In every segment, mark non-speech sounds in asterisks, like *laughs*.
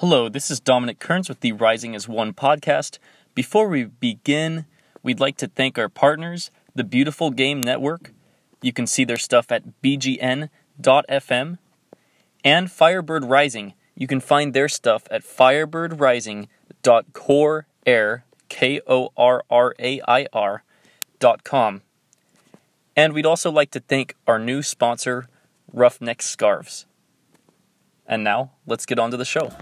Hello, this is Dominic Kearns with the Rising as One podcast. Before we begin, we'd like to thank our partners, the Beautiful Game Network. You can see their stuff at bgn.fm and Firebird Rising. You can find their stuff at firebirdrising.corair, K O R R A I R, dot com. And we'd also like to thank our new sponsor, Roughneck Scarves. And now, let's get on to the show.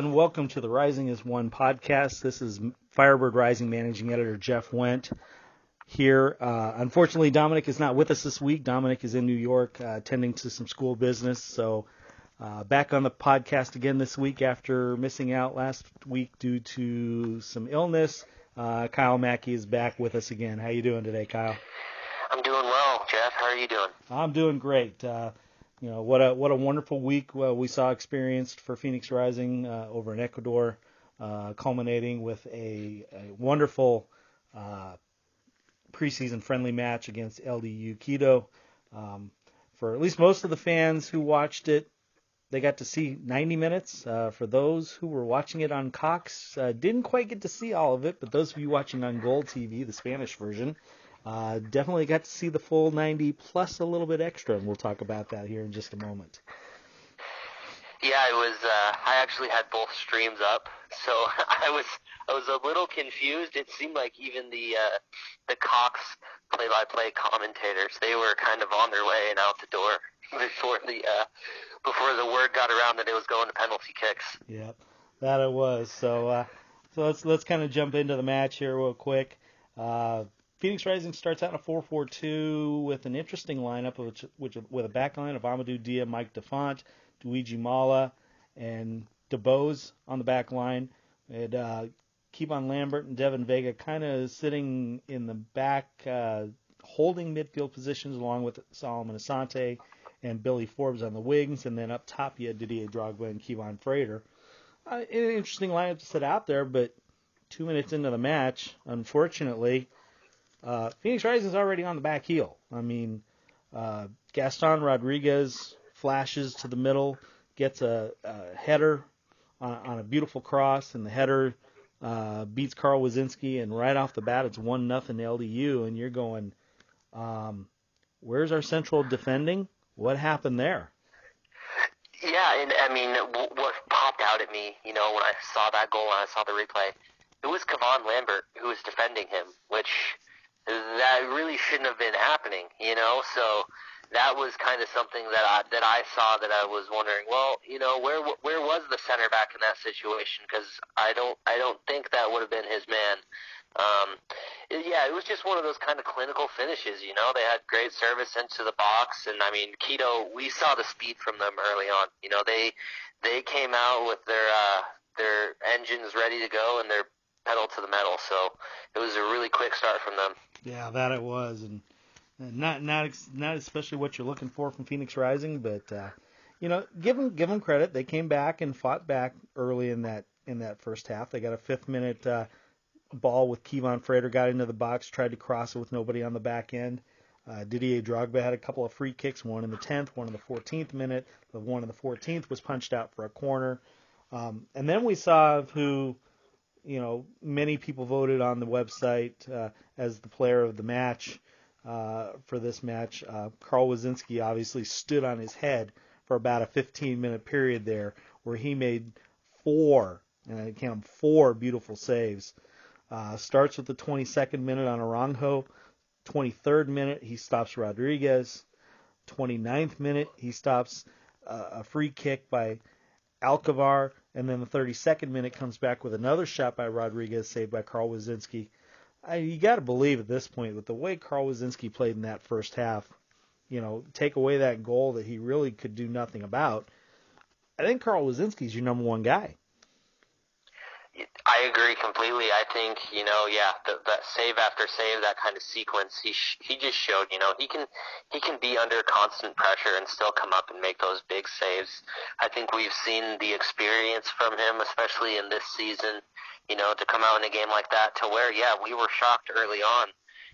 And welcome to the Rising as One podcast. This is Firebird Rising managing editor Jeff Went here. Uh, unfortunately, Dominic is not with us this week. Dominic is in New York uh, attending to some school business. So uh, back on the podcast again this week after missing out last week due to some illness. Uh, Kyle Mackey is back with us again. How you doing today, Kyle? I'm doing well, Jeff. How are you doing? I'm doing great. You know what a what a wonderful week uh, we saw experienced for Phoenix Rising uh, over in Ecuador, uh, culminating with a, a wonderful uh, preseason friendly match against LDU Quito. Um, for at least most of the fans who watched it, they got to see 90 minutes. Uh, for those who were watching it on Cox, uh, didn't quite get to see all of it, but those of you watching on Gold TV, the Spanish version, uh, definitely got to see the full 90 plus a little bit extra, and we'll talk about that here in just a moment. Yeah, I was. Uh, I actually had both streams up, so *laughs* I was. I was a little confused. It seemed like even the uh, the Cox play-by-play commentators they were kind of on their way and out the door *laughs* before the uh, before the word got around that it was going to penalty kicks. Yep, that it was. So uh, so let's let's kind of jump into the match here real quick. Uh, Phoenix Rising starts out in a 4-4-2 with an interesting lineup, which, which with a back line of Amadou Dia, Mike DeFont, Luigi Mala, and DeBose on the back line. And uh, Kevon Lambert and Devin Vega kind of sitting in the back, uh, holding midfield positions along with Solomon Asante and Billy Forbes on the wings. And then up top, you had Didier Drogba and Kevaughn Frater. Uh, an interesting lineup to sit out there, but two minutes into the match, unfortunately, uh, Phoenix is already on the back heel. I mean, uh, Gaston Rodriguez flashes to the middle, gets a, a header on, on, a beautiful cross, and the header uh, beats Carl Woszczynski, and right off the bat, it's one nothing LDU, and you're going, um, where's our central defending? What happened there? Yeah, and I mean, what popped out at me, you know, when I saw that goal and I saw the replay, it was Kevon Lambert who was defending him, which that really shouldn't have been happening, you know. So that was kind of something that I that I saw that I was wondering. Well, you know, where where was the center back in that situation? Because I don't I don't think that would have been his man. Um, yeah, it was just one of those kind of clinical finishes. You know, they had great service into the box, and I mean, Quito. We saw the speed from them early on. You know, they they came out with their uh, their engines ready to go and their pedal to the metal. So it was a really quick start from them. Yeah, that it was, and not not not especially what you're looking for from Phoenix Rising, but uh, you know, give them give them credit. They came back and fought back early in that in that first half. They got a fifth minute uh, ball with Kevaughn Frater, got into the box, tried to cross it with nobody on the back end. Uh, Didier Drogba had a couple of free kicks, one in the 10th, one in the 14th minute. The one in the 14th was punched out for a corner. Um, and then we saw who you know, many people voted on the website uh, as the player of the match uh, for this match. Uh, Carl Woszczynski obviously stood on his head for about a 15 minute period there where he made four, and I count four beautiful saves. Uh, starts with the 22nd minute on Aranjo. 23rd minute, he stops Rodriguez. 29th minute, he stops uh, a free kick by Alcavar. And then the 32nd minute comes back with another shot by Rodriguez, saved by Carl Woszczynski. I, you got to believe at this point with the way Carl Woszczynski played in that first half, you know, take away that goal that he really could do nothing about. I think Carl Woszczynski's your number one guy. I agree completely. I think you know, yeah, the, that save after save, that kind of sequence, he sh- he just showed, you know, he can he can be under constant pressure and still come up and make those big saves. I think we've seen the experience from him, especially in this season, you know, to come out in a game like that, to where yeah, we were shocked early on.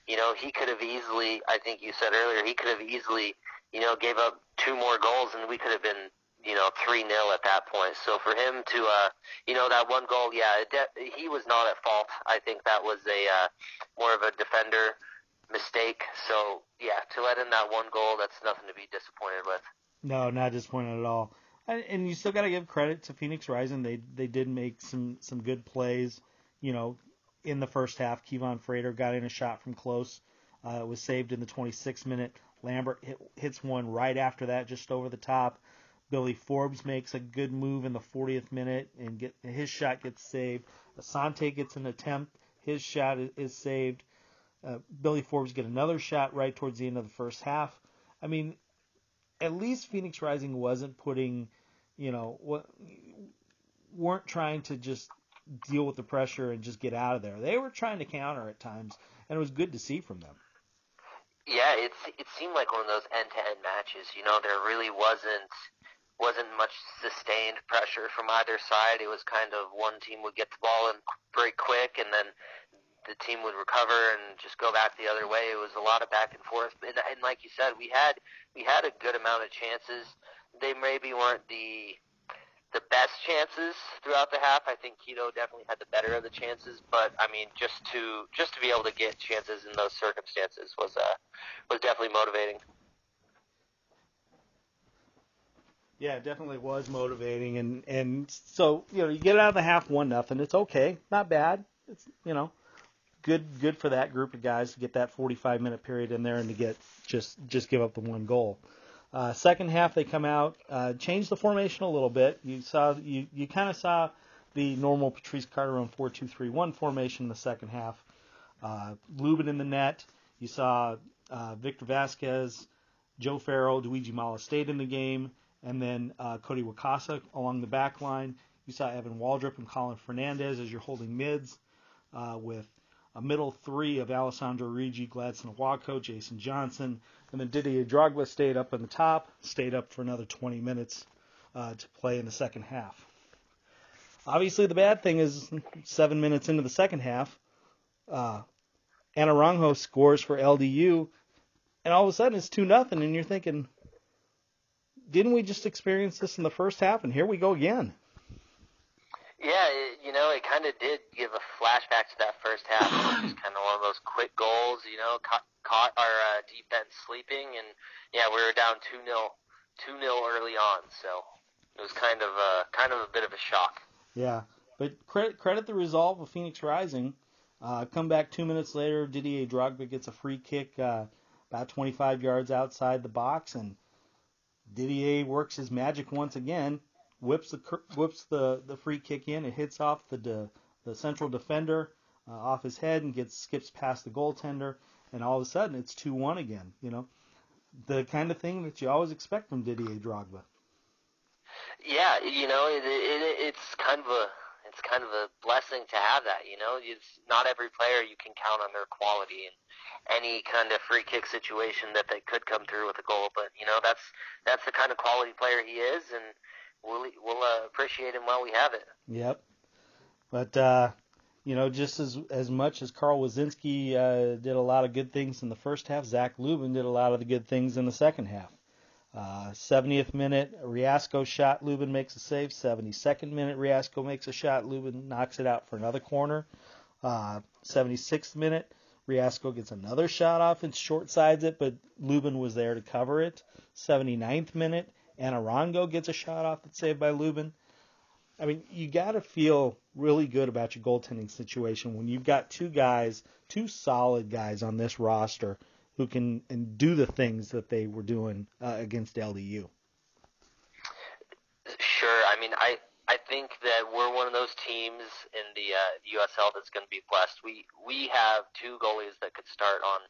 You know, he could have easily, I think you said earlier, he could have easily, you know, gave up two more goals and we could have been you know, 3 0 at that point. So for him to, uh, you know, that one goal, yeah, de- he was not at fault. I think that was a uh, more of a defender mistake. So, yeah, to let in that one goal, that's nothing to be disappointed with. No, not disappointed at all. And you still got to give credit to Phoenix Rising. They they did make some some good plays. You know, in the first half, Kevaughn Frater got in a shot from close. Uh, it was saved in the 26th minute. Lambert hit, hits one right after that, just over the top. Billy Forbes makes a good move in the 40th minute and get his shot gets saved. Asante gets an attempt, his shot is, saved. Uh, Billy Forbes get another shot right towards the end of the first half. I mean, at least Phoenix Rising wasn't putting, you know, what weren't trying to just deal with the pressure and just get out of there. They were trying to counter at times, and it was good to see from them. Yeah, it's it seemed like one of those end-to-end matches. You know, there really wasn't wasn't much sustained pressure from either side. It was kind of one team would get the ball and break quick, and then the team would recover and just go back the other way. It was a lot of back and forth, and, and like you said, we had we had a good amount of chances. They maybe weren't the the best chances throughout the half. I think Quito definitely had the better of the chances, but I mean, just to just to be able to get chances in those circumstances was uh was definitely motivating. Yeah, it definitely was motivating, and and so you know you get out of the half one nothing. It's okay, not bad. It's you know good good for that group of guys to get that 45 minute period in there and to get just just give up the one goal. Uh, second half they come out, uh, change the formation a little bit. You saw you you kind of saw the normal Patrice Carteron 4-2-3-1 formation in the second half. Uh, Lubin in the net. You saw uh, Victor Vasquez, Joe Farrell, Luigi Mala stayed in the game and then uh, Cody Wakasa along the back line. You saw Evan Waldrop and Colin Fernandez as you're holding mids uh, with a middle three of Alessandro Riggi, Gladson Awako, Jason Johnson, and then Didier Drogba stayed up in the top, stayed up for another 20 minutes uh, to play in the second half. Obviously, the bad thing is seven minutes into the second half, uh, Anaranjo scores for LDU, and all of a sudden it's 2 nothing, and you're thinking, didn't we just experience this in the first half, and here we go again? Yeah, it, you know, it kind of did give a flashback to that first half. It was kind of one of those quick goals, you know, caught, caught our uh, defense sleeping, and yeah, we were down two 0 two 0 early on, so it was kind of a kind of a bit of a shock. Yeah, but credit credit the resolve of Phoenix Rising. Uh, come back two minutes later, Didier Drogba gets a free kick uh, about 25 yards outside the box, and Didier works his magic once again, whips the whips the, the free kick in. It hits off the de, the central defender uh, off his head and gets skips past the goaltender, and all of a sudden it's two one again. You know, the kind of thing that you always expect from Didier Drogba. Yeah, you know, it, it, it's kind of a it's kind of a blessing to have that. You know, it's not every player you can count on their quality and any kind of free kick situation that they could come through with a goal. But you know, that's that's the kind of quality player he is, and we'll we'll uh, appreciate him while we have it. Yep. But uh, you know, just as as much as Carl Woszczynski uh, did a lot of good things in the first half, Zach Lubin did a lot of the good things in the second half. Uh, 70th minute, Riasco shot, Lubin makes a save. 72nd minute, Riasco makes a shot, Lubin knocks it out for another corner. Uh, 76th minute, Riasco gets another shot off and short sides it, but Lubin was there to cover it. 79th minute, Anarango gets a shot off that's saved by Lubin. I mean, you got to feel really good about your goaltending situation when you've got two guys, two solid guys on this roster who can and do the things that they were doing uh, against LDU. Sure. I mean, I I think that we're one of those teams in the uh, USL that's going to be blessed. We we have two goalies that could start on,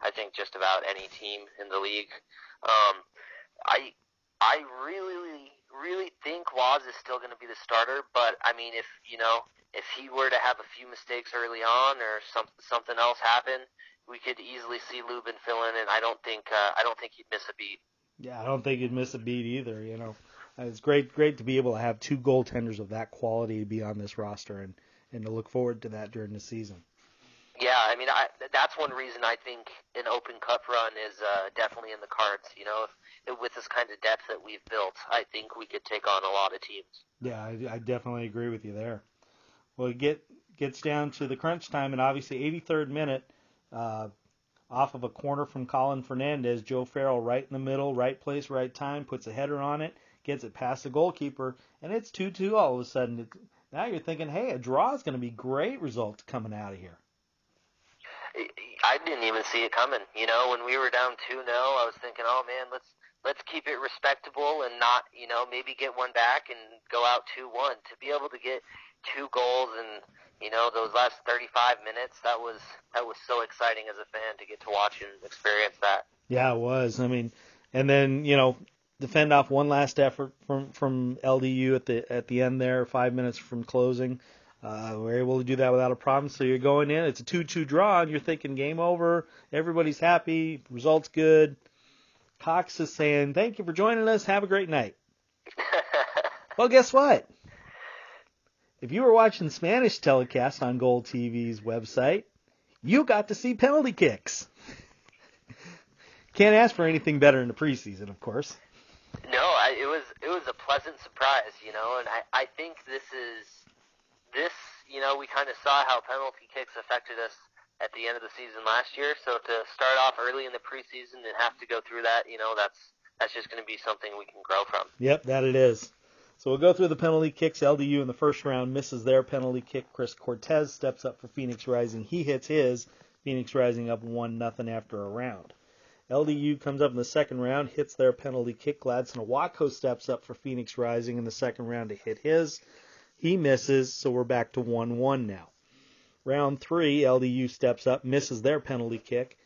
I think, just about any team in the league. Um, I I really really think Waz is still going to be the starter, but I mean, if you know, if he were to have a few mistakes early on or some something else happen, we could easily see Lubin fill in, and I don't think uh, I don't think he'd miss a beat. Yeah, I don't think he'd miss a beat either. You know, it's great great to be able to have two goaltenders of that quality to be on this roster, and and to look forward to that during the season. Yeah, I mean, I, that's one reason I think an Open Cup run is uh, definitely in the cards. You know, if, with this kind of depth that we've built, I think we could take on a lot of teams. Yeah, I, I definitely agree with you there. Well, it get gets down to the crunch time, and obviously 83rd minute, uh, off of a corner from Colin Fernandez, Joe Farrell right in the middle, right place, right time, puts a header on it, gets it past the goalkeeper, and it's 2-2 all of a sudden. Now you're thinking, hey, a draw is going to be great result coming out of here. I didn't even see it coming. You know, when we were down 2-0, I was thinking, oh man, let's let's keep it respectable and not, you know, maybe get one back and go out 2-1. To be able to get two goals and you know those last 35 minutes that was that was so exciting as a fan to get to watch and experience that yeah it was i mean and then you know defend off one last effort from from LDU at the at the end there 5 minutes from closing uh, we're able to do that without a problem. So you're going in, it's a 2-2 draw, and you're thinking game over. Everybody's happy, results good. Cox is saying, "Thank you for joining us. Have a great night." *laughs* well, guess what? If you were watching Spanish telecast on Gold TV's website, you got to see penalty kicks. Can't ask for anything better in the preseason, of course. No, I, it was it was a pleasant surprise, you know, and I I think this is this you know we kind of saw how penalty kicks affected us at the end of the season last year. So to start off early in the preseason and have to go through that, you know, that's that's just going to be something we can grow from. Yep, that it is. So we'll go through the penalty kicks. LDU in the first round misses their penalty kick. Chris Cortez steps up for Phoenix Rising. He hits his. Phoenix Rising up one nothing after a round. LDU comes up in the second round, hits their penalty kick. Gladson Awako steps up for Phoenix Rising in the second round to hit his. He misses, so we're back to 1 1 now. Round three, LDU steps up, misses their penalty kick.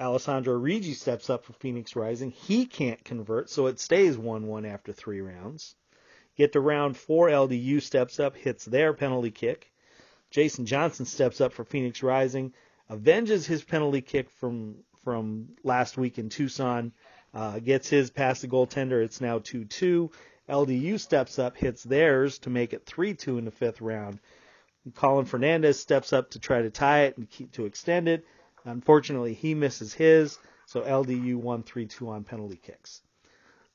Alessandro Riggi steps up for Phoenix Rising. He can't convert, so it stays 1 1 after three rounds. Get to round four, LDU steps up, hits their penalty kick. Jason Johnson steps up for Phoenix Rising, avenges his penalty kick from from last week in Tucson, uh, gets his past the goaltender. It's now 2-2. LDU steps up, hits theirs to make it 3-2 in the fifth round. Colin Fernandez steps up to try to tie it and keep to extend it. Unfortunately, he misses his, so LDU won 3-2 on penalty kicks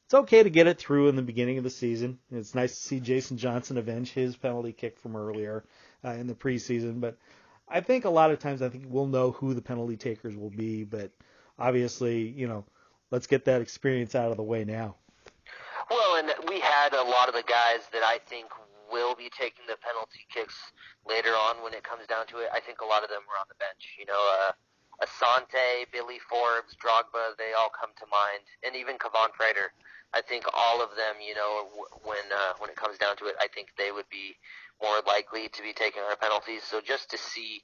it's okay to get it through in the beginning of the season. It's nice to see Jason Johnson avenge his penalty kick from earlier uh, in the preseason, but I think a lot of times I think we'll know who the penalty takers will be, but obviously, you know, let's get that experience out of the way now. Well, and we had a lot of the guys that I think will be taking the penalty kicks later on when it comes down to it. I think a lot of them were on the bench. You know, uh, Asante, Billy Forbes, Drogba, they all come to mind, and even Kevaughn Frater. I think all of them, you know, when uh, when it comes down to it, I think they would be more likely to be taking our penalties. So just to see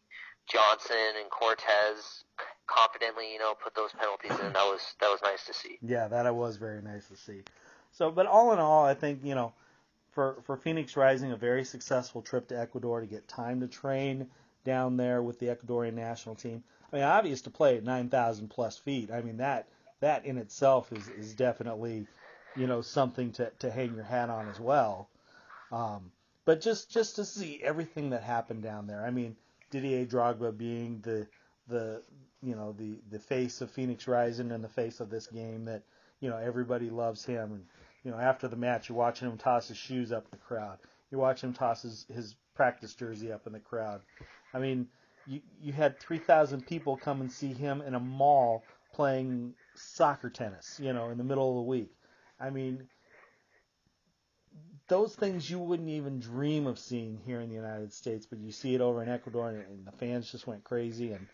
Johnson and Cortez confidently, you know, put those penalties in, that was that was nice to see. Yeah, that was very nice to see. So, but all in all, I think you know, for for Phoenix Rising, a very successful trip to Ecuador to get time to train down there with the Ecuadorian national team. I mean, obvious to play at 9,000 plus feet. I mean that that in itself is is definitely you know something to to hang your hat on as well. Um, but just just to see everything that happened down there. I mean, Didier Drogba being the the you know the the face of Phoenix Rising and the face of this game that you know everybody loves him and you know after the match you're watching him toss his shoes up in the crowd. You're watching him toss his, his practice jersey up in the crowd. I mean, you you had 3,000 people come and see him in a mall playing soccer tennis, you know, in the middle of the week. I mean, those things you wouldn't even dream of seeing here in the United States, but you see it over in Ecuador, and, and the fans just went crazy. And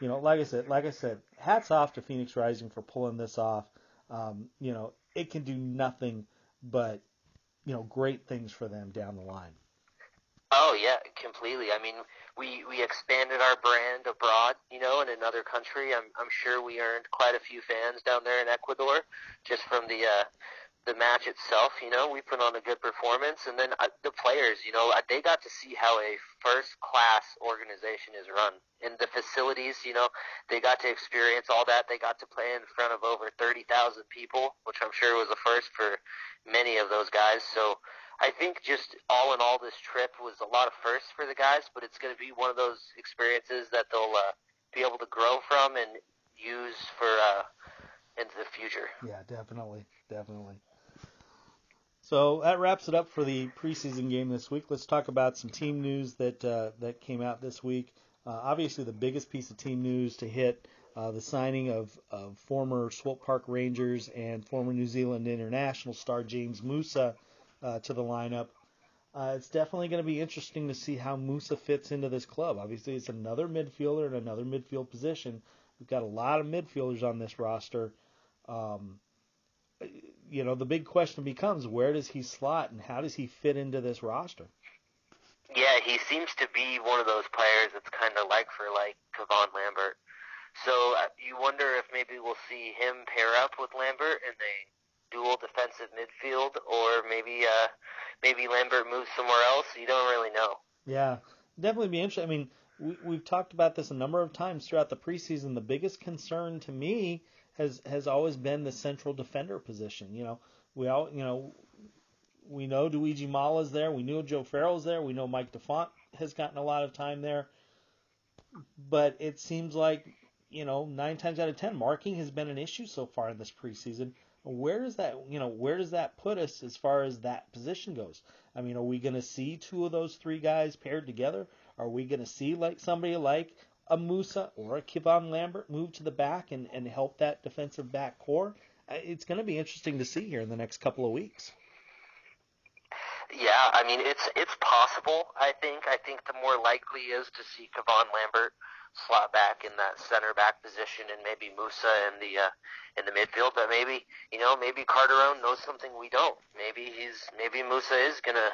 you know, like I said, like I said, hats off to Phoenix Rising for pulling this off. Um, you know, it can do nothing but you know great things for them down the line. Oh yeah, completely. I mean, we we expanded our brand abroad, you know, in another country. I'm I'm sure we earned quite a few fans down there in Ecuador just from the uh the match itself, you know, we put on a good performance, and then uh, the players, you know, uh, they got to see how a first-class organization is run. In the facilities, you know, they got to experience all that. They got to play in front of over 30,000 people, which I'm sure was a first for many of those guys. So I think just all in all, this trip was a lot of firsts for the guys, but it's going to be one of those experiences that they'll uh, be able to grow from and use for uh, into the future. Yeah, definitely, definitely. So that wraps it up for the preseason game this week. Let's talk about some team news that uh, that came out this week. Uh, obviously, the biggest piece of team news to hit uh, the signing of, of former Swope Park Rangers and former New Zealand international star James Musa to the lineup. Uh, it's definitely going to be interesting to see how Musa fits into this club. Obviously, it's another midfielder in another midfield position. We've got a lot of midfielders on this roster. Um, you know, the big question becomes where does he slot and how does he fit into this roster? Yeah, he seems to be one of those players that's kind of like for like Kevon Lambert. So uh, you wonder if maybe we'll see him pair up with Lambert and a dual defensive midfield, or maybe uh, maybe Lambert moves somewhere else. You don't really know. Yeah, definitely be interesting. I mean, we, we've talked about this a number of times throughout the preseason. The biggest concern to me has has always been the central defender position. You know, we all you know we know Luigi Mala's there. We know Joe Farrell's there. We know Mike DeFont has gotten a lot of time there. But it seems like, you know, nine times out of ten, marking has been an issue so far in this preseason. Where does that, you know, where does that put us as far as that position goes? I mean, are we going to see two of those three guys paired together? Are we going to see like somebody like a Musa or a Kevon Lambert move to the back and, and help that defensive back core. Uh, it's going to be interesting to see here in the next couple of weeks. Yeah, I mean it's it's possible. I think I think the more likely is to see Kevon Lambert slot back in that center back position, and maybe Musa in the uh, in the midfield. But maybe you know maybe Carteron knows something we don't. Maybe he's maybe Musa is gonna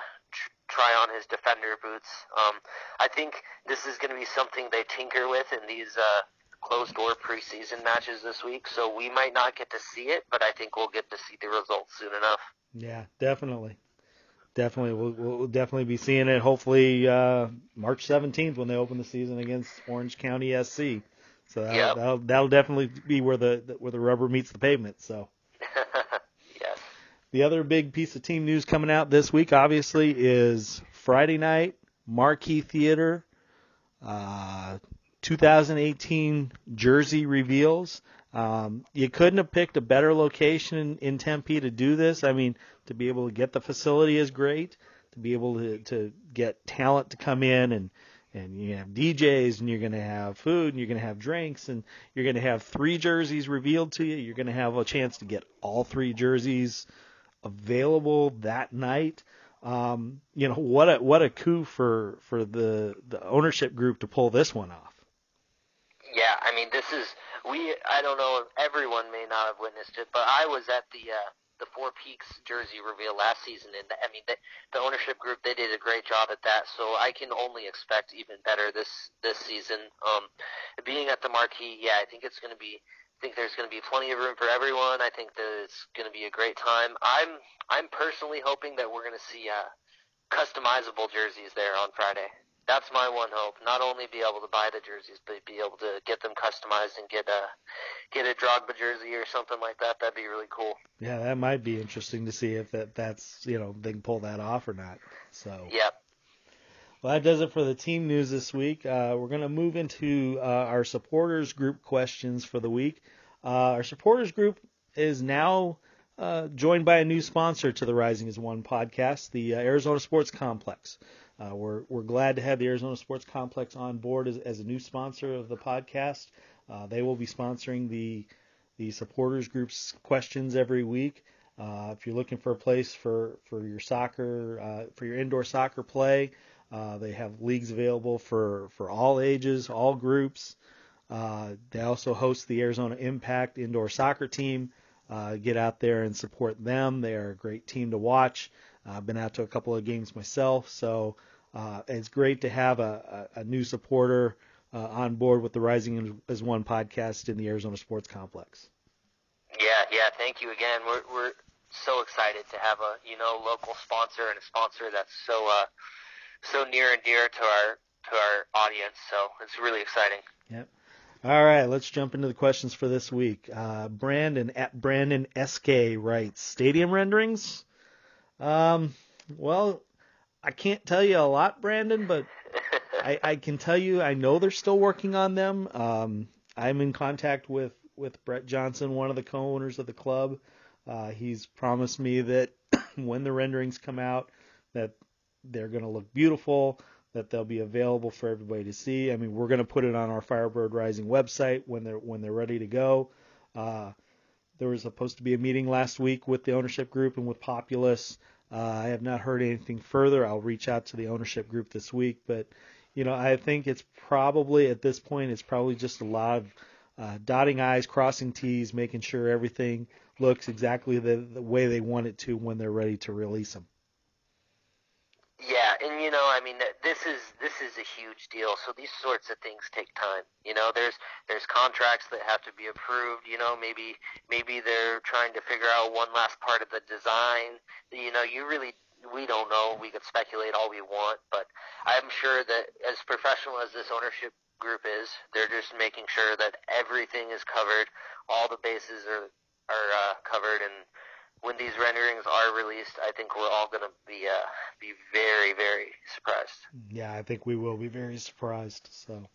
try on his defender boots. Um, I think this is going to be something they tinker with in these uh, closed door preseason matches this week. So we might not get to see it, but I think we'll get to see the results soon enough. Yeah, definitely. Definitely, we'll, we'll definitely be seeing it. Hopefully, uh, March 17th when they open the season against Orange County SC. So that'll, yep. that'll, that'll definitely be where the where the rubber meets the pavement. So *laughs* the other big piece of team news coming out this week, obviously, is Friday night Marquee Theater uh, 2018 jersey reveals. Um, you couldn't have picked a better location in, in Tempe to do this. I mean, to be able to get the facility is great. To be able to, to get talent to come in and and you have DJs and you're going to have food and you're going to have drinks and you're going to have three jerseys revealed to you. You're going to have a chance to get all three jerseys available that night. Um, you know what a what a coup for for the the ownership group to pull this one off. Yeah, I mean this is we. I don't know. Everyone may not have witnessed it, but I was at the uh, the Four Peaks jersey reveal last season, and I mean the, the ownership group they did a great job at that. So I can only expect even better this this season. Um, being at the marquee, yeah, I think it's going to be I think there's going to be plenty of room for everyone. I think that it's going to be a great time. I'm I'm personally hoping that we're going to see uh, customizable jerseys there on Friday. That's my one hope. Not only be able to buy the jerseys, but be able to get them customized and get a get a Drogba jersey or something like that. That'd be really cool. Yeah, that might be interesting to see if that that's you know they can pull that off or not. So. Yep. Well, that does it for the team news this week. Uh, we're going to move into uh, our supporters group questions for the week. Uh, our supporters group is now uh, joined by a new sponsor to the Rising is One podcast, the uh, Arizona Sports Complex. Uh, we're we're glad to have the Arizona Sports Complex on board as, as a new sponsor of the podcast. they will be sponsoring the the supporters group's questions every week. if you're looking for a place for for your soccer for your indoor soccer play. Uh, they have leagues available for, for all ages, all groups. Uh, they also host the Arizona Impact indoor soccer team. Uh, get out there and support them. They are a great team to watch. I've been out to a couple of games myself, so uh, it's great to have a, a, a new supporter uh, on board with the Rising as One podcast in the Arizona Sports Complex. Yeah, yeah. Thank you again. We're we're so excited to have a you know local sponsor and a sponsor that's so uh, so near and dear to our to our audience. So it's really exciting. Yep. All right, let's jump into the questions for this week. Uh, Brandon at Brandon SK writes stadium renderings. Um, well, I can't tell you a lot, Brandon, but I, I can tell you I know they're still working on them. Um, I'm in contact with with Brett Johnson, one of the co-owners of the club. Uh, he's promised me that *coughs* when the renderings come out, that they're going to look beautiful, that they'll be available for everybody to see. I mean, we're going to put it on our Firebird Rising website when they're when they're ready to go. Uh, there was supposed to be a meeting last week with the ownership group and with Populous. Uh, I have not heard anything further. I'll reach out to the ownership group this week, but you know, I think it's probably at this point it's probably just a lot of uh, dotting I's, crossing T's, making sure everything looks exactly the, the way they want it to when they're ready to release them. Yeah, and you know, I mean, this is this is a huge deal. So these sorts of things take time. You know, there's there's contracts that have to be approved. You know, maybe maybe they're trying to figure out one last part of the design. You know, you really we don't know. We could speculate all we want, but I'm sure that as professional as this ownership group is, they're just making sure that everything is covered, all the bases are are uh, covered, and when these renderings are released, I think we're all going to be uh, be very very surprised. Yeah, I think we will be very surprised. So,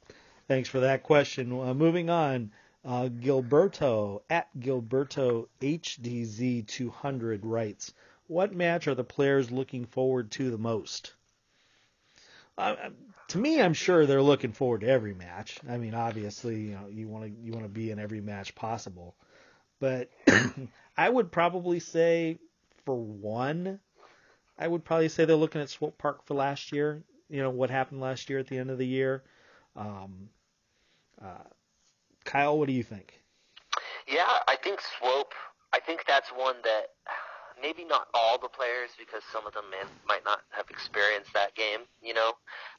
thanks for that question. Uh, moving on, uh, Gilberto at Gilberto HDZ 200 writes, "What match are the players looking forward to the most?" To me, I'm sure they're looking forward to every match. I mean, obviously, you know, you want to you want to be in every match possible. But *clears throat* I would probably say for one, I would probably say they're looking at Swope Park for last year. You know what happened last year at the end of the year. Um, uh, Kyle, what do you think? Yeah, I think Swope. I think that's one that maybe not all the players because some of them man, might not have experienced that game, you know.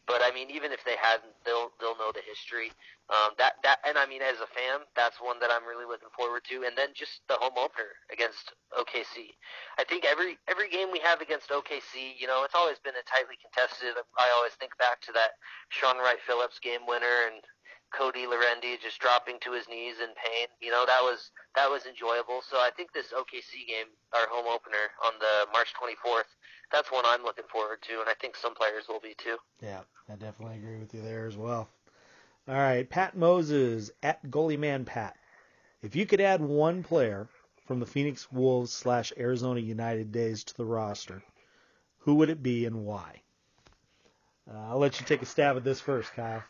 But I mean, even if they hadn't, they'll they'll know the history. Um, that that and I mean, as a fan, that's one that I'm really looking forward to. And then just the home opener against OKC. I think every every game we have against OKC, you know, it's always been a tightly contested. I always think back to that Shaun Wright-Phillips game winner and Cody Laurendi just dropping to his knees in pain. You know, that was that was enjoyable. So I think this OKC game, our home opener on the March 24th, that's one I'm looking forward to, and I think some players will be too. Yeah, I definitely agree with you there as well. All right, Pat Moses at Goalie Man Pat. If you could add one player from the Phoenix Wolves slash Arizona United days to the roster, who would it be and why? Uh, I'll let you take a stab at this first, Kyle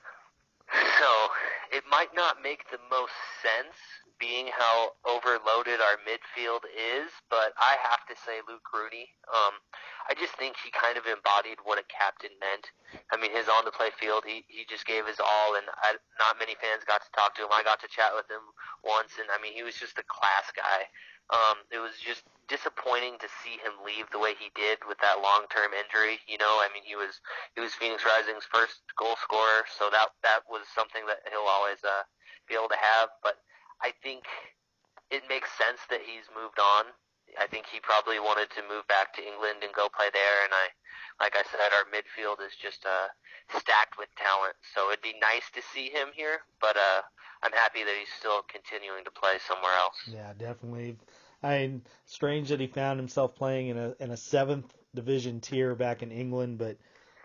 might not make the most sense being how overloaded our midfield is, but I have to say Luke Rooney. Um, I just think he kind of embodied what a captain meant. I mean, his on the play field, he he just gave his all, and I, not many fans got to talk to him. I got to chat with him once, and I mean, he was just a class guy. Um, it was just disappointing to see him leave the way he did with that long-term injury. You know, I mean, he was he was Phoenix Rising's first goal scorer, so that that was something that he'll always uh, be able to have. But I think it makes sense that he's moved on. I think he probably wanted to move back to England and go play there. And I, like I said, our midfield is just uh, stacked with talent. So it'd be nice to see him here, but uh, I'm happy that he's still continuing to play somewhere else. Yeah, definitely. I mean, strange that he found himself playing in a in a seventh division tier back in England, but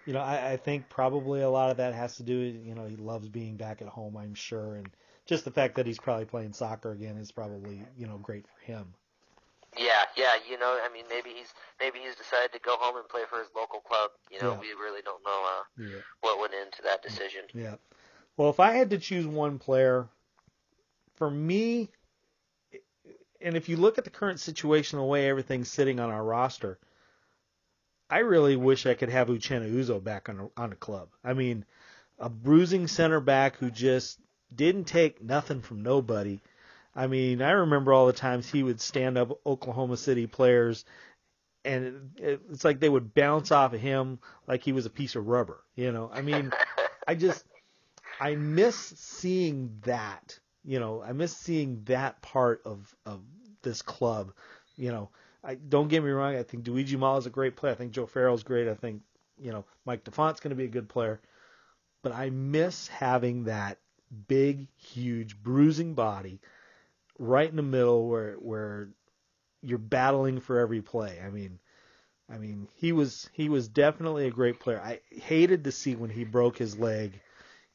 you know, I, I think probably a lot of that has to do. You know, he loves being back at home. I'm sure, and just the fact that he's probably playing soccer again is probably you know great for him. Yeah, yeah, you know, I mean, maybe he's maybe he's decided to go home and play for his local club. You know, yeah. we really don't know uh, yeah. what went into that decision. Yeah. Well, if I had to choose one player, for me, and if you look at the current situation, the way everything's sitting on our roster, I really wish I could have Uchenna Uzo back on a, on a club. I mean, a bruising center back who just didn't take nothing from nobody. I mean, I remember all the times he would stand up Oklahoma City players and it, it's like they would bounce off of him like he was a piece of rubber. You know, I mean, I just I miss seeing that. You know, I miss seeing that part of of this club. You know, I don't get me wrong. I think Dweezil Mala is a great player. I think Joe Farrell's great. I think you know Mike DeFont's going to be a good player. But I miss having that big, huge, bruising body right in the middle where where you're battling for every play. I mean, I mean, he was he was definitely a great player. I hated to see when he broke his leg,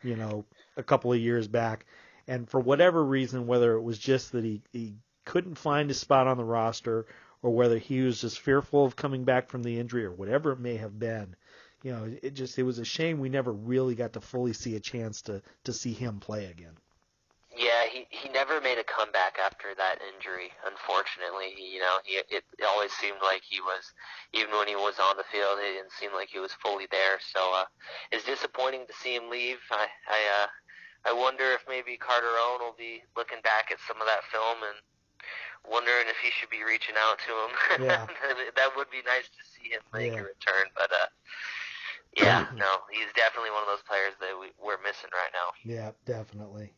you know, a couple of years back, and for whatever reason, whether it was just that he he couldn't find his spot on the roster, or whether he was just fearful of coming back from the injury, or whatever it may have been, you know, it just it was a shame we never really got to fully see a chance to to see him play again. Yeah, he he never made a comeback after that injury. Unfortunately, you know, he it, it always seemed like he was, even when he was on the field, it didn't seem like he was fully there. So uh, it's disappointing to see him leave. I I uh, I wonder if maybe Carteron will be looking back at some of that film and wondering if he should be reaching out to him. *laughs* Yeah. *laughs* that would be nice to see him make Yeah. a return, but uh. Yeah, *clears throat* no, he's definitely one of those players that we, we're missing right now. Yeah, definitely.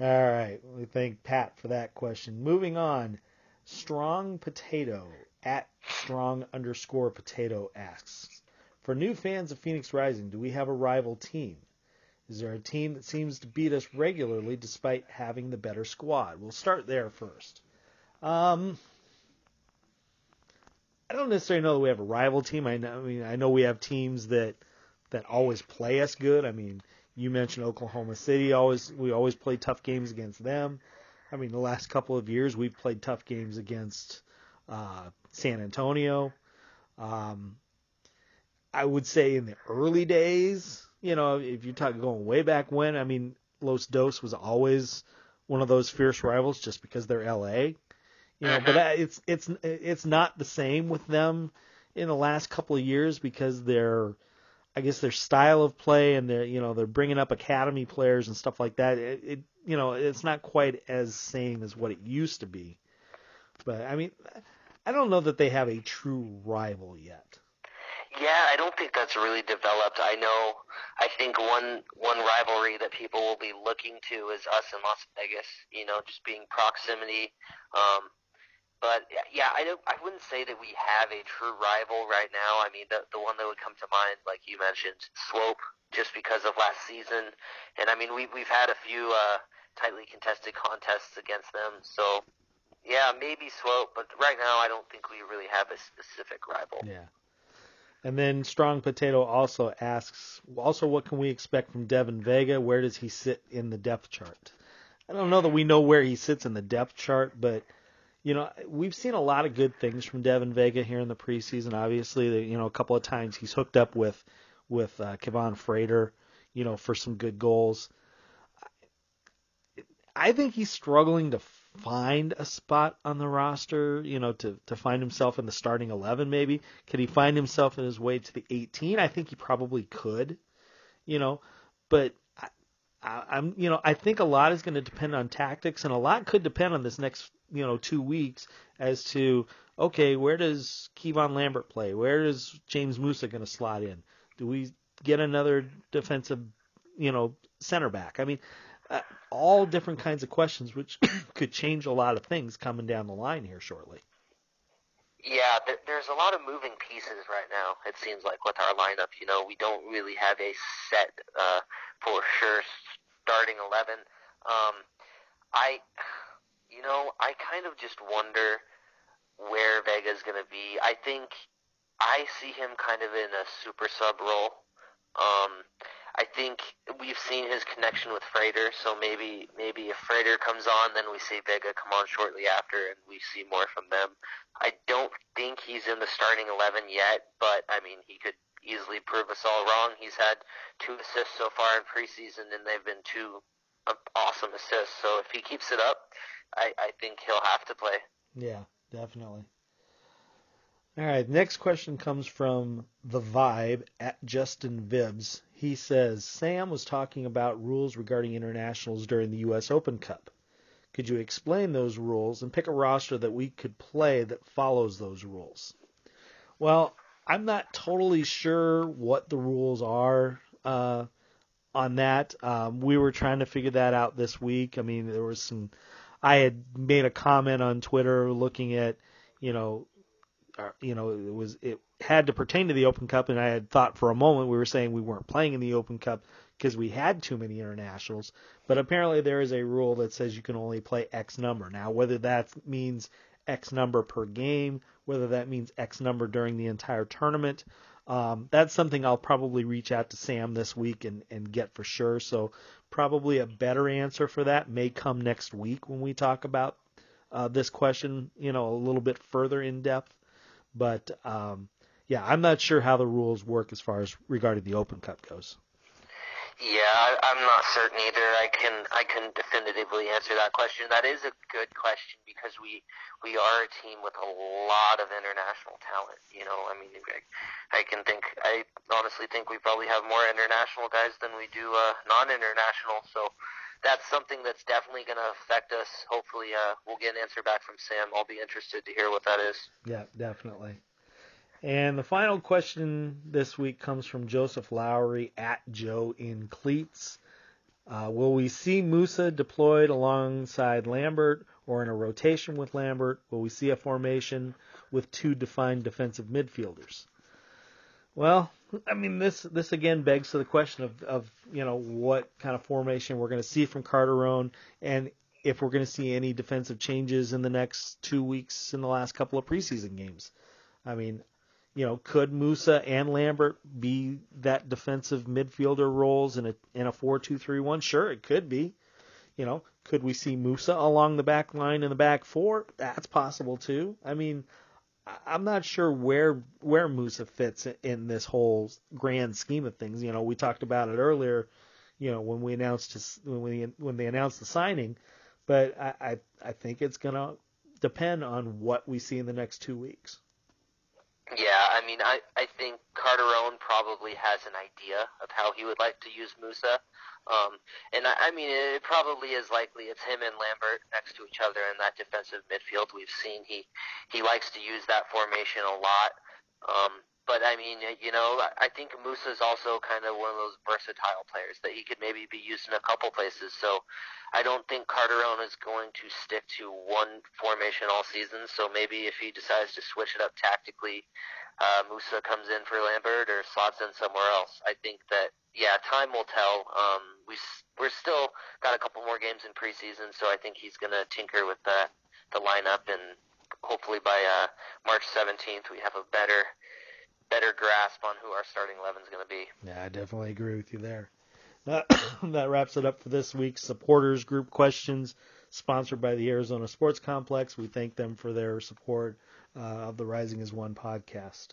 All right. We thank Pat for that question. Moving on. Strong Potato at strong underscore potato asks For new fans of Phoenix Rising, do we have a rival team? Is there a team that seems to beat us regularly despite having the better squad? We'll start there first. Um, I don't necessarily know that we have a rival team. I, know, I mean, I know we have teams that that always play us good. I mean, you mentioned Oklahoma City. Always we always play tough games against them. I mean, the last couple of years we've played tough games against uh, San Antonio. Um, I would say in the early days, you know, if you're talking going way back when, I mean, Los Dos was always one of those fierce rivals just because they're LA. You know, but uh-huh. it's it's it's not the same with them in the last couple of years because they're I guess their style of play and they're you know they're bringing up academy players and stuff like that. It, it you know it's not quite as same as what it used to be. But I mean, I don't know that they have a true rival yet. Yeah, I don't think that's really developed. I know. I think one one rivalry that people will be looking to is us in Las Vegas. You know, just being proximity. Um, but yeah, I don't. I wouldn't say that we have a true rival right now. I mean, the the one that would come to mind, like you mentioned, Swope, just because of last season, and I mean we we've had a few uh, tightly contested contests against them. So yeah, maybe Swope, but right now I don't think we really have a specific rival. Yeah. And then Strong Potato also asks, also what can we expect from Devin Vega? Where does he sit in the depth chart? I don't know that we know where he sits in the depth chart, but you know we've seen a lot of good things from Devin Vega here in the preseason. Obviously, you know a couple of times he's hooked up with with uh, Kevaughn Frater, you know, for some good goals. I think he's struggling to find a spot on the roster, you know, to, to find himself in the starting 11 maybe. Could he find himself in his way to the 18? I think he probably could, you know, but I, I, I'm, you know, I think a lot is going to depend on tactics and a lot could depend on this next, you know, two weeks as to, okay, where does Kevon Lambert play? Where is James Musa going to slot in? Do we get another defensive, you know, center back? I mean, all different kinds of questions, which *coughs* could change a lot of things coming down the line here shortly. Yeah, there, there's a lot of moving pieces right now. It seems like with our lineup, you know, we don't really have a set uh, for sure starting eleven. Um, I, you know, I kind of just wonder where Vega's going to be. I think I see him kind of in a super sub role. Um, I think we've seen his connection with Frater, so maybe maybe if Frater comes on, then we see Vega come on shortly after, and we see more from them. I don't think he's in the starting eleven yet, but I mean he could easily prove us all wrong. He's had two assists so far in preseason, and they've been two uh, awesome assists. So if he keeps it up, I, I think he'll have to play. Yeah, definitely. All right, next question comes from the Vibe at Justin Vibbs. He says Sam was talking about rules regarding internationals during the U.S. Open Cup. Could you explain those rules and pick a roster that we could play that follows those rules? Well, I'm not totally sure what the rules are uh, on that. Um, we were trying to figure that out this week. I mean, there was some. I had made a comment on Twitter looking at, you know, you know, it was it had to pertain to the Open Cup, and I had thought for a moment we were saying we weren't playing in the Open Cup because we had too many internationals. But apparently there is a rule that says you can only play X number. Now, whether that means X number per game, whether that means X number during the entire tournament, um, that's something I'll probably reach out to Sam this week and, and get for sure. So probably a better answer for that may come next week when we talk about uh, this question, you know, a little bit further in depth. But um, yeah, I'm not sure how the rules work as far as regarding the Open Cup goes. Yeah, I, I'm not certain either. I can I can definitively answer that question. That is a good question because we we are a team with a lot of international talent. You know, I mean, I, I can think I honestly think we probably have more international guys than we do uh, non-international. So that's something that's definitely going to affect us. Hopefully, uh, we'll get an answer back from Sam. I'll be interested to hear what that is. Yeah, definitely. And the final question this week comes from Joseph Lowry at Joe in Cleats. Uh, will we see Musa deployed alongside Lambert or in a rotation with Lambert? Will we see a formation with two defined defensive midfielders? Well, I mean, this this again begs to the question of, of you know what kind of formation we're going to see from Carteron, and if we're going to see any defensive changes in the next two weeks in the last couple of preseason games. I mean, you know, could Musa and Lambert be that defensive midfielder roles in a in a four two three one? Sure, it could be. You know, could we see Musa along the back line in the back four? That's possible too. I mean, I'm not sure where where Musa fits in this whole grand scheme of things. You know, we talked about it earlier. You know, when we announced his, when we when they announced the signing, but I I, I think it's gonna depend on what we see in the next two weeks. Yeah, I mean, I I think Carteron probably has an idea of how he would like to use Musa, um, and I, I mean, it probably is likely it's him and Lambert next to each other in that defensive midfield. We've seen he he likes to use that formation a lot. Um, but I mean, you know, I think Musa is also kind of one of those versatile players that he could maybe be used in a couple places. So I don't think Carteron is going to stick to one formation all season. So maybe if he decides to switch it up tactically, uh, Musa comes in for Lambert or slots in somewhere else. I think that yeah, time will tell. Um, we we're still got a couple more games in preseason, so I think he's going to tinker with the the lineup and hopefully by uh, March 17th we have a better better grasp on who our starting eleven is going to be. Yeah, I definitely agree with you there. *coughs* That, wraps it up for this week's supporters group questions, sponsored by the Arizona Sports Complex. We thank them for their support uh, of the Rising as One podcast.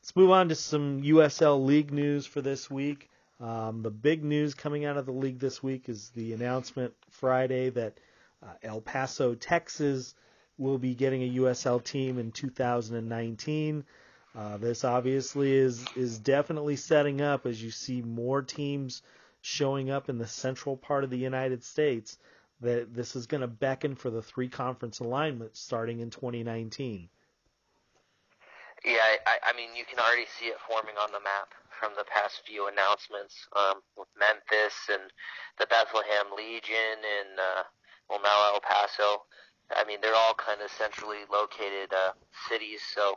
Let's move on to some USL League news for this week. Um, the big news coming out of the league this week is the announcement Friday that uh, El Paso, Texas, will be getting a USL team in 2019. Uh, this obviously is is definitely setting up as you see more teams showing up in the central part of the United States. That this is going to beckon for the three conference alignment starting in 2019. Yeah, I, I mean you can already see it forming on the map from the past few announcements um, with Memphis and the Birmingham Legion and uh, well now El Paso. I mean they're all kind of centrally located uh, cities, so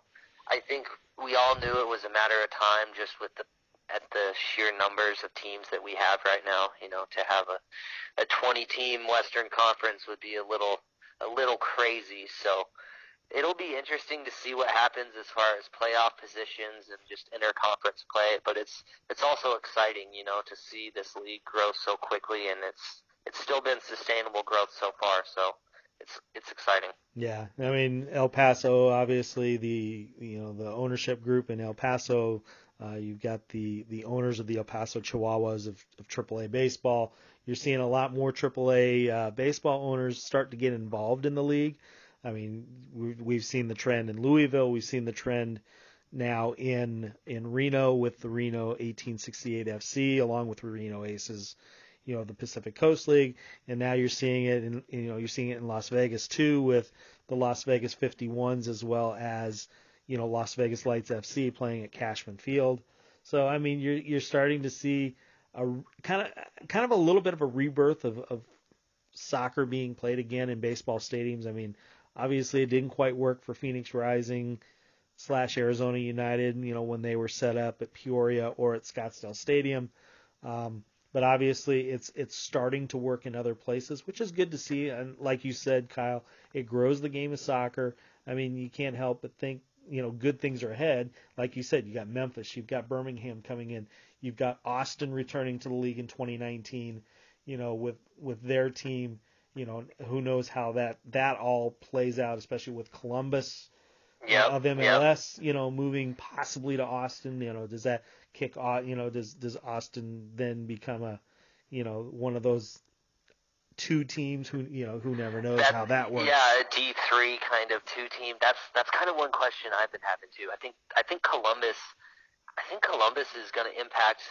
I think we all knew it was a matter of time just with the at the sheer numbers of teams that we have right now. You know, to have a a 20 team Western Conference would be a little a little crazy. So it'll be interesting to see what happens as far as playoff positions and just interconference play. But it's it's also exciting, you know, to see this league grow so quickly, and it's it's still been sustainable growth so far. So it's it's exciting. Yeah, I mean El Paso, obviously the you know the ownership group in El Paso. Uh, you've got the the owners of the El Paso Chihuahuas of, of AAA baseball. You're seeing a lot more AAA uh, baseball owners start to get involved in the league. I mean, we've, we've seen the trend in Louisville. We've seen the trend now in in Reno with the Reno 1868 FC, along with Reno Aces you know the Pacific Coast League, and now you're seeing it in you know you're seeing it in Las Vegas too with the Las Vegas 51s as well as you know Las Vegas Lights FC playing at Cashman Field. So I mean, you're you're starting to see a kind of kind of a little bit of a rebirth of, of soccer being played again in baseball stadiums. I mean, obviously it didn't quite work for Phoenix Rising slash Arizona United, you know, when they were set up at Peoria or at Scottsdale Stadium. Um, but obviously it's it's starting to work in other places, which is good to see. And like you said, Kyle, it grows the game of soccer. I mean, you can't help but think, you know, good things are ahead. Like you said, you got Memphis, you've got Birmingham coming in, you've got Austin returning to the league in 2019. You know, with with their team, you know, who knows how that that all plays out, especially with Columbus Yep, of yep. MLS, you know, moving possibly to Austin. You know, does that kick off? You know, does does Austin then become a, you know, one of those two teams who you know who never knows how that works? Yeah, a D three kind of two team. That's that's kind of one question I've been having too. I think I think Columbus, I think Columbus is going to impact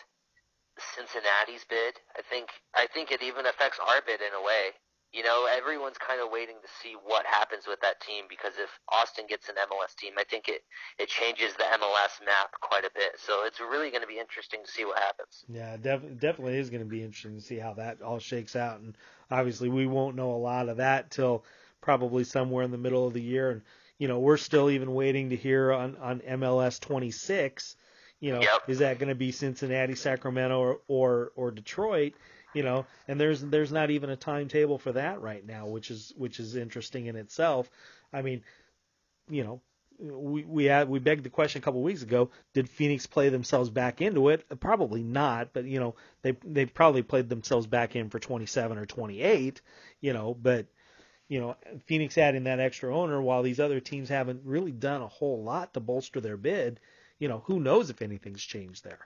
Cincinnati's bid. I think I think it even affects our bid in a way. You know, everyone's kind of waiting to see what happens with that team because if Austin gets an MLS team, I think it it changes the MLS map quite a bit. So it's really going to be interesting to see what happens. Yeah, def- definitely is going to be interesting to see how that all shakes out. And obviously, we won't know a lot of that till probably somewhere in the middle of the year. And you know, we're still even waiting to hear on on MLS 26. You know, Yep. is that going to be Cincinnati, Sacramento, or, or or Detroit? You know, and there's there's not even a timetable for that right now, which is which is interesting in itself. I mean, you know, we we had we begged the question a couple of weeks ago. Did Phoenix play themselves back into it? Probably not, but you know they they probably played themselves back in for 27 or 28. You know, but you know Phoenix adding that extra owner while these other teams haven't really done a whole lot to bolster their bid. You know, who knows if anything's changed there?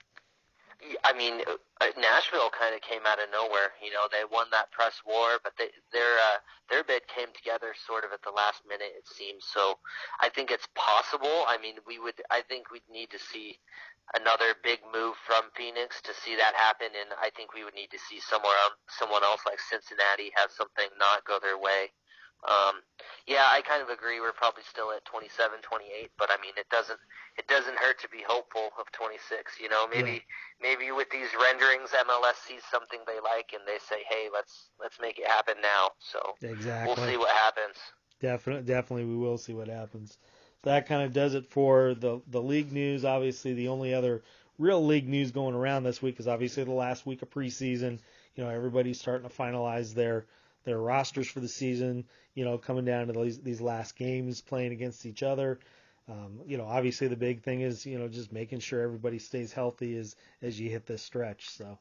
I mean, uh, Nashville kind of came out of nowhere. You know, they won that press war, but they, their uh, their bid came together sort of at the last minute, it seems. So, I think it's possible. I mean, we would. I think we'd need to see another big move from Phoenix to see that happen, and I think we would need to see somewhere else, someone else like Cincinnati have something not go their way. Um, yeah, I kind of agree. We're probably still at 27, 28, but I mean, it doesn't it doesn't hurt to be hopeful of 26. You know, maybe maybe with these renderings, MLS sees something they like and they say, hey, let's let's make it happen now. So Exactly. we'll see what happens. Definitely, definitely, we will see what happens. That kind of does it for the the league news. Obviously, the only other real league news going around this week is obviously the last week of preseason. You know, everybody's starting to finalize their their rosters for the season. You know, coming down to these these last games, playing against each other. Um, you know, obviously the big thing is you know just making sure everybody stays healthy as as you hit this stretch. So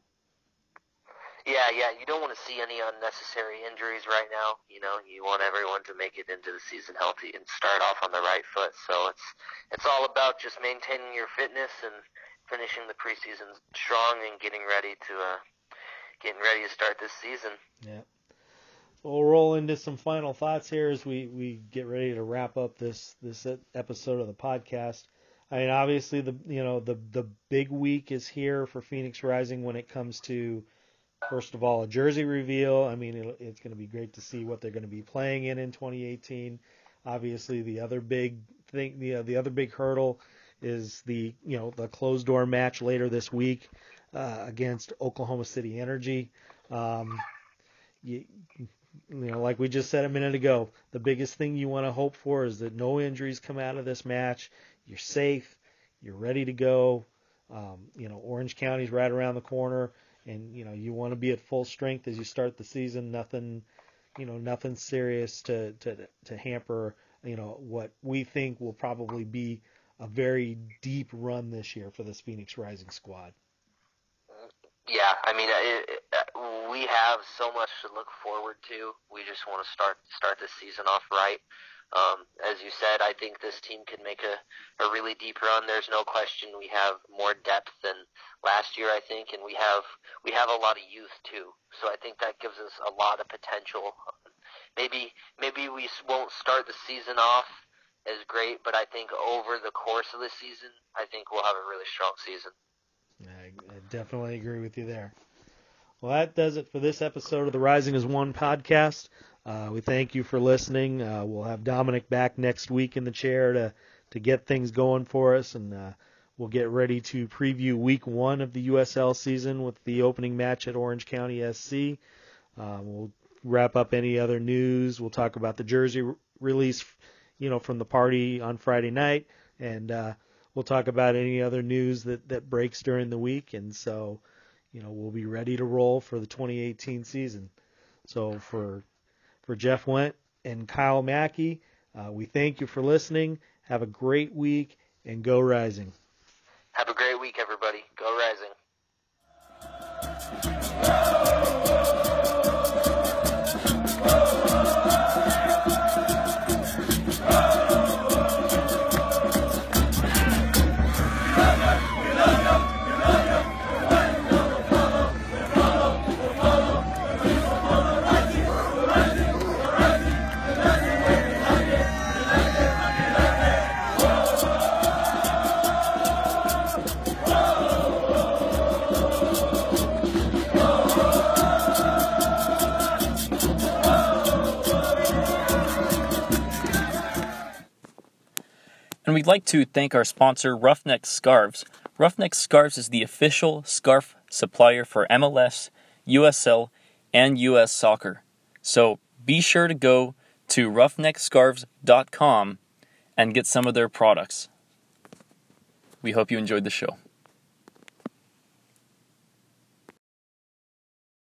Yeah, yeah. You don't want to see any unnecessary injuries right now. You know, you want everyone to make it into the season healthy and start off on the right foot. So it's it's all about just maintaining your fitness and finishing the preseason strong and getting ready to uh, getting ready to start this season. Yeah. We'll roll into some final thoughts here as we, we get ready to wrap up this this episode of the podcast. I mean, obviously the you know the the big week is here for Phoenix Rising when it comes to first of all a jersey reveal. I mean, it, it's going to be great to see what they're going to be playing in in 2018. Obviously, the other big thing, the the other big hurdle is the you know the closed door match later this week uh, against Oklahoma City Energy. Um, you, you know, like we just said a minute ago, the biggest thing you want to hope for is that no injuries come out of this match. You're safe. You're ready to go. Um, you know, Orange County's right around the corner, and you know you want to be at full strength as you start the season. Nothing, you know, nothing serious to to to hamper you know what we think will probably be a very deep run this year for this Phoenix Rising squad. Yeah, I mean, we have so much to look forward to. We just want to start start this season off right. Um, as you said, I think this team can make a, a really deep run. There's no question we have more depth than last year, I think, and we have we have a lot of youth too. So I think that gives us a lot of potential. Maybe maybe we won't start the season off as great, but I think over the course of the season, I think we'll have a really strong season. I, I definitely agree with you there. Well, that does it for this episode of the Rising as One podcast. Uh, we thank you for listening. Uh, we'll have Dominic back next week in the chair to to get things going for us, and uh, we'll get ready to preview Week One of the USL season with the opening match at Orange County SC. Uh, we'll wrap up any other news. We'll talk about the jersey re- release, you know, from the party on Friday night, and uh, we'll talk about any other news that that breaks during the week. And so, you know, we'll be ready to roll for the 2018 season. So for for Jeff Went and Kyle Mackey, uh, we thank you for listening. Have a great week and go rising. We'd like to thank our sponsor, Roughneck Scarves. Roughneck Scarves is the official scarf supplier for MLS, USL, and US Soccer. So be sure to go to roughneckscarves.com and get some of their products. We hope you enjoyed the show.